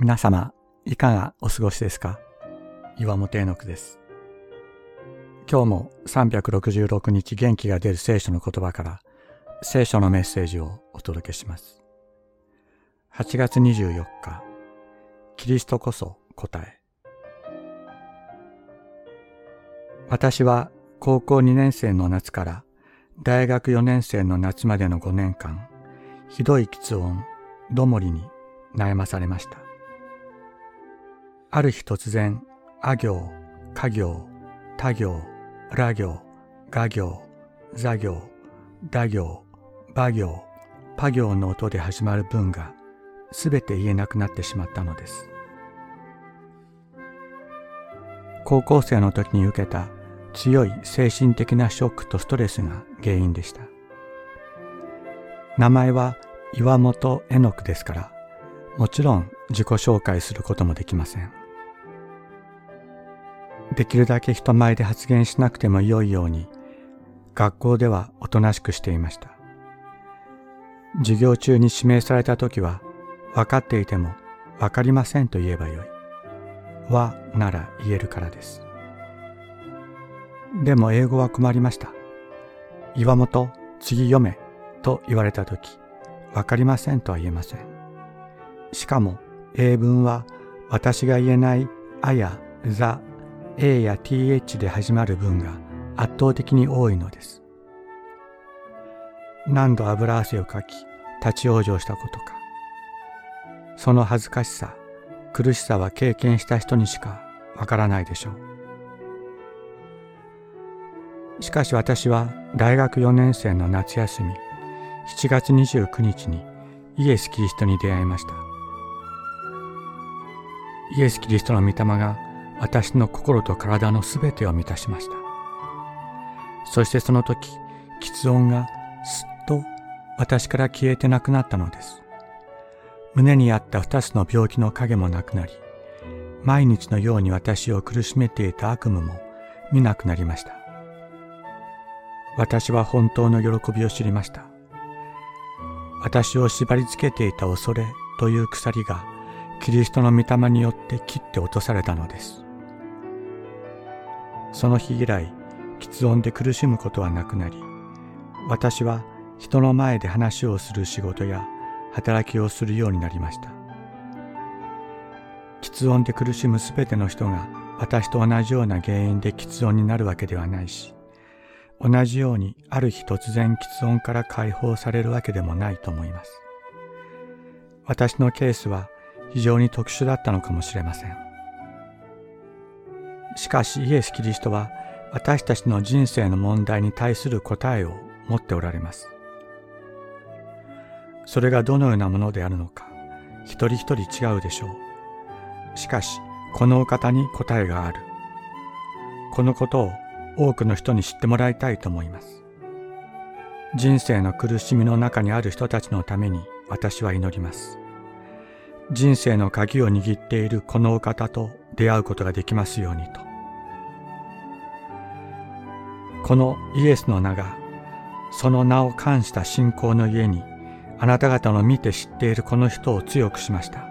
皆様、いかがお過ごしですか？岩本絵の句です。今日も366日元気が出る聖書の言葉から聖書のメッセージをお届けします。8月24日、キリストこそ答え。私は高校2年生の夏から大学4年生の夏までの5年間、ひどい喫音、どもりに悩まされました。ある日突然、あ行、か行、他行、ら行、が行、座行、だ行、ば行、ぱ行の音で始まる文がすべて言えなくなってしまったのです。高校生の時に受けた強い精神的なショックとストレスが原因でした。名前は岩本絵の句ですから、もちろん自己紹介することもできません。できるだけ人前で発言しなくても良いように、学校ではおとなしくしていました。授業中に指名された時は、分かっていても分かりませんと言えばよい。はなら言えるからです。でも英語は困りました。岩本、次読めと言われた時、分かりませんとは言えません。しかも英文は私が言えないあや、ざ A や TH で始まる文が圧倒的に多いのです。何度油汗をかき、立ち往生したことか。その恥ずかしさ、苦しさは経験した人にしかわからないでしょう。しかし私は大学4年生の夏休み、7月29日にイエス・キリストに出会いました。イエス・キリストの御霊が私の心と体のすべてを満たしました。そしてその時、喫音がすっと私から消えてなくなったのです。胸にあった二つの病気の影もなくなり、毎日のように私を苦しめていた悪夢も見なくなりました。私は本当の喜びを知りました。私を縛り付けていた恐れという鎖がキリストの御霊によって切って落とされたのです。その日以来、喫音で苦しむことはなくなり、私は人の前で話をする仕事や働きをするようになりました。喫音で苦しむすべての人が私と同じような原因で喫音になるわけではないし、同じようにある日突然喫音から解放されるわけでもないと思います。私のケースは非常に特殊だったのかもしれません。しかしイエス・キリストは私たちの人生の問題に対する答えを持っておられます。それがどのようなものであるのか、一人一人違うでしょう。しかし、このお方に答えがある。このことを多くの人に知ってもらいたいと思います。人生の苦しみの中にある人たちのために私は祈ります。人生の鍵を握っているこのお方と出会うことができますようにと。このイエスの名が、その名を冠した信仰の家に、あなた方の見て知っているこの人を強くしました。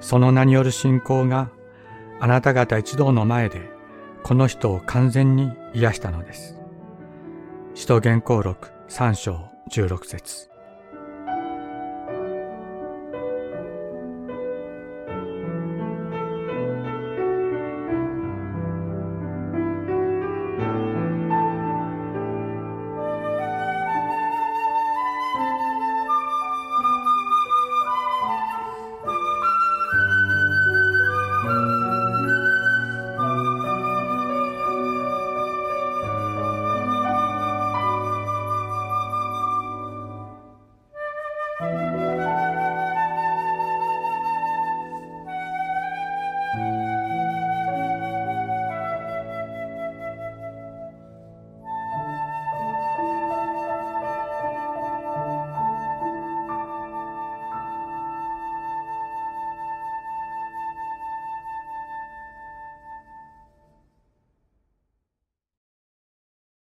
その名による信仰が、あなた方一同の前で、この人を完全に癒したのです。使徒言行録三章十六節